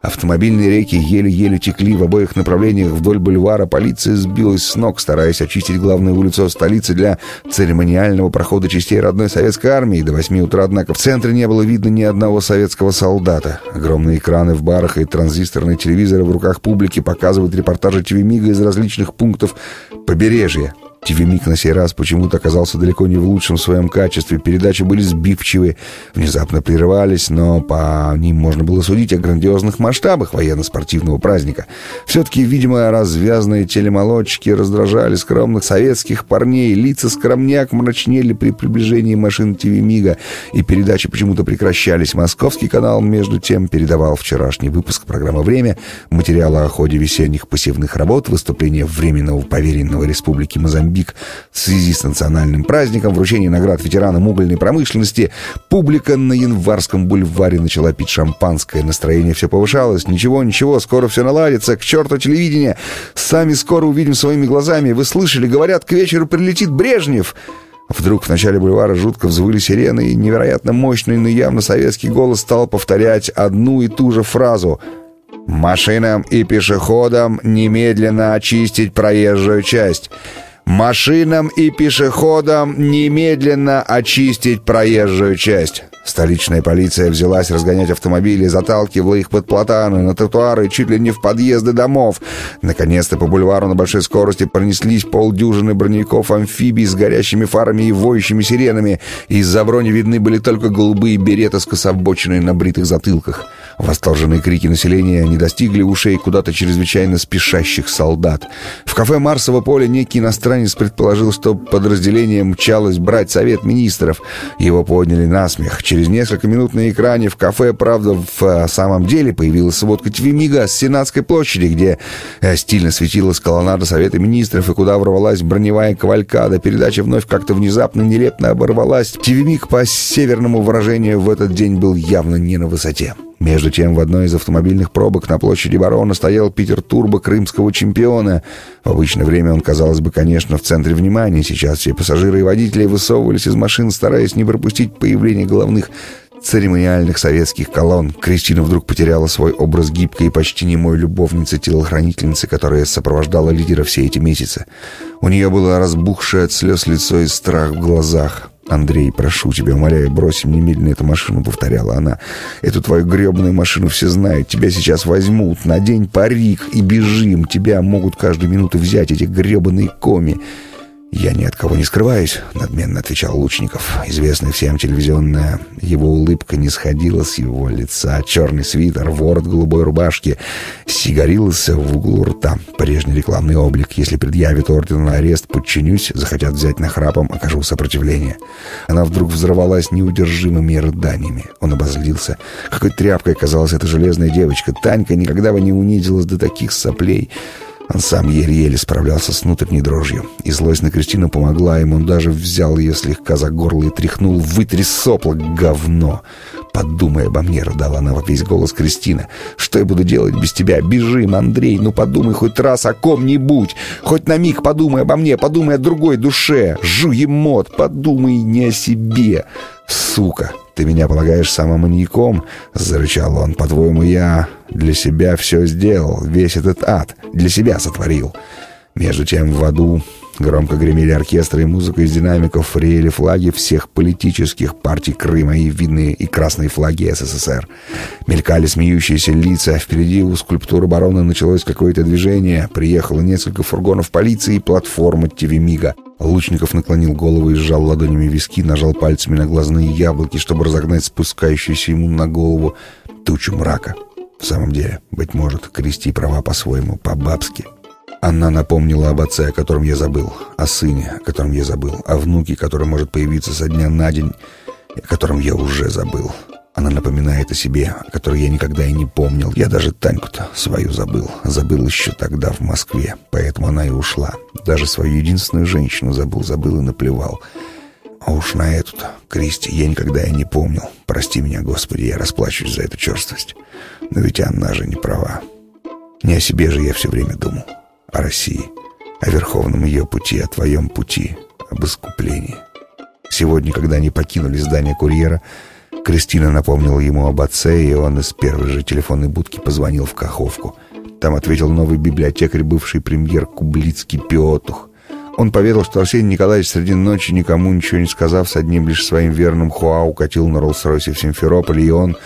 Автомобильные реки еле-еле текли в обоих направлениях вдоль бульвара. Полиция сбилась с ног, стараясь очистить главную улицу столицы для церемониального прохода частей родной советской армии. До восьми утра, однако, в центре не было видно ни одного советского солдата. Огромные экраны в барах и транзисторные телевизоры в руках публики показывают репортажи ТВ-МИГа из различных пунктов побережья. ТВ-миг на сей раз почему-то оказался далеко не в лучшем своем качестве. Передачи были сбивчивые, внезапно прерывались, но по ним можно было судить о грандиозных масштабах военно-спортивного праздника. Все-таки, видимо, развязанные телемолодчики раздражали скромных советских парней. Лица скромняк мрачнели при приближении машин ТВ-мига, и передачи почему-то прекращались. Московский канал, между тем, передавал вчерашний выпуск программы «Время», материалы о ходе весенних посевных работ, выступления Временного поверенного Республики Мозамбик, Мозамбик в связи с национальным праздником, вручение наград ветеранам угольной промышленности, публика на Январском бульваре начала пить шампанское, настроение все повышалось. Ничего, ничего, скоро все наладится, к черту телевидение. Сами скоро увидим своими глазами. Вы слышали, говорят, к вечеру прилетит Брежнев. Вдруг в начале бульвара жутко взвыли сирены, и невероятно мощный, но явно советский голос стал повторять одну и ту же фразу — Машинам и пешеходам немедленно очистить проезжую часть. Машинам и пешеходам немедленно очистить проезжую часть. Столичная полиция взялась разгонять автомобили, заталкивала их под платаны, на тротуары, чуть ли не в подъезды домов. Наконец-то по бульвару на большой скорости пронеслись полдюжины броневиков-амфибий с горящими фарами и воющими сиренами. Из-за брони видны были только голубые береты, скособоченные на бритых затылках. Восторженные крики населения не достигли ушей куда-то чрезвычайно спешащих солдат. В кафе «Марсово поле» некий иностранец предположил, что подразделение мчалось брать совет министров. Его подняли на смех. Через несколько минут на экране в кафе, правда, в а, самом деле появилась сводка ТВ-мига с Сенатской площади, где э, стильно светилась колоннада Совета Министров и куда ворвалась броневая кавалькада. Передача вновь как-то внезапно нелепно оборвалась. ТВ-миг по северному выражению в этот день был явно не на высоте. Между тем, в одной из автомобильных пробок на площади Барона стоял Питер Турбо крымского чемпиона. В обычное время он, казалось бы, конечно, в центре внимания. Сейчас все пассажиры и водители высовывались из машин, стараясь не пропустить появление головных церемониальных советских колонн. Кристина вдруг потеряла свой образ гибкой и почти немой любовницы-телохранительницы, которая сопровождала лидера все эти месяцы. У нее было разбухшее от слез лицо и страх в глазах. «Андрей, прошу тебя, умоляю, бросим немедленно эту машину», — повторяла она. «Эту твою гребаную машину все знают. Тебя сейчас возьмут. Надень парик и бежим. Тебя могут каждую минуту взять эти гребаные коми». «Я ни от кого не скрываюсь», — надменно отвечал Лучников. Известная всем телевизионная его улыбка не сходила с его лица. Черный свитер, ворот голубой рубашки сигарился в углу рта. Прежний рекламный облик. Если предъявит орден на арест, подчинюсь, захотят взять на храпом, окажу сопротивление. Она вдруг взорвалась неудержимыми рыданиями. Он обозлился. Какой тряпкой оказалась эта железная девочка. Танька никогда бы не унизилась до таких соплей. Он сам еле-еле справлялся с внутренней дрожью. И злость на Кристину помогла ему. Он даже взял ее слегка за горло и тряхнул. «Вытри сопло, говно!» «Подумай обо мне», — рыдала она во весь голос Кристина. «Что я буду делать без тебя? Бежим, Андрей, ну подумай хоть раз о ком-нибудь. Хоть на миг подумай обо мне, подумай о другой душе. Жуемот, подумай не о себе. Сука, ты меня полагаешь самым маньяком?» — зарычал он. «По-твоему, я для себя все сделал, весь этот ад для себя сотворил. Между тем в аду громко гремели оркестры и музыка из динамиков, реяли флаги всех политических партий Крыма и видные и красные флаги СССР. Мелькали смеющиеся лица, а впереди у скульптуры барона началось какое-то движение. Приехало несколько фургонов полиции и платформа ТВ-Мига. Лучников наклонил голову и сжал ладонями виски, нажал пальцами на глазные яблоки, чтобы разогнать спускающуюся ему на голову тучу мрака. В самом деле, быть может, крести права по-своему, по-бабски. Она напомнила об отце, о котором я забыл, о сыне, о котором я забыл, о внуке, который может появиться со дня на день, о котором я уже забыл. Она напоминает о себе, о которой я никогда и не помнил. Я даже Таньку-то свою забыл. Забыл еще тогда в Москве. Поэтому она и ушла. Даже свою единственную женщину забыл, забыл и наплевал. А уж на эту-то, Кристи, я никогда и не помнил. Прости меня, Господи, я расплачусь за эту черствость. Но ведь она же не права. Не о себе же я все время думал. О России, о верховном ее пути, о твоем пути, об искуплении. Сегодня, когда они покинули здание курьера, Кристина напомнила ему об отце, и он из первой же телефонной будки позвонил в Каховку. Там ответил новый библиотекарь, бывший премьер Кублицкий Пиотух. Он поведал, что Арсений Николаевич среди ночи, никому ничего не сказав, с одним лишь своим верным Хуа укатил на Роллс-Ройсе в Симферополь, и он,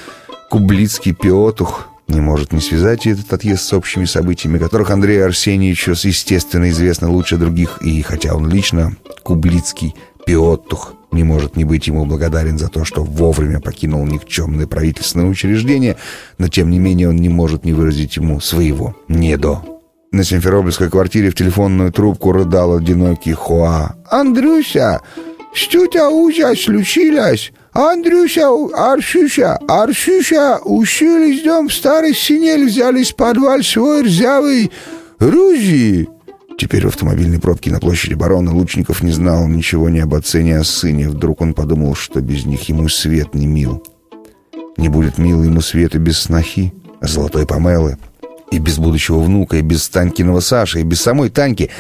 Кублицкий Пиотух, не может не связать этот отъезд с общими событиями, которых Андрею Арсеньевичу, естественно, известно лучше других, и хотя он лично, Кублицкий Пиотух, не может не быть ему благодарен за то, что вовремя покинул никчемное правительственное учреждение, но тем не менее он не может не выразить ему своего «недо». На Симферопольской квартире в телефонную трубку рыдал одинокий Хуа. «Андрюся, что тебя ужас случилось? Андрюся, Арсюша, Арсюша, ушили дом в старый синель, взяли с подвал свой рзявый Рузи!» Теперь в автомобильной пробке на площади барона Лучников не знал ничего ни об отце, ни о сыне. Вдруг он подумал, что без них ему свет не мил. Не будет мил ему света без снохи, золотой помелы, и без будущего внука, и без Танькиного Саши, и без самой Таньки,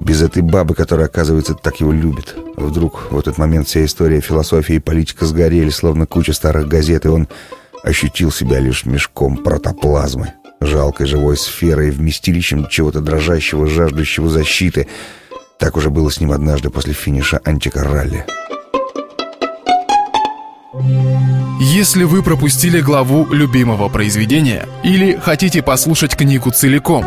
без этой бабы, которая, оказывается, так его любит. Вдруг в этот момент вся история философии и политика сгорели, словно куча старых газет, и он ощутил себя лишь мешком протоплазмы жалкой живой сферой, вместилищем чего-то дрожащего, жаждущего защиты. Так уже было с ним однажды после финиша антикоралли. Если вы пропустили главу любимого произведения или хотите послушать книгу целиком,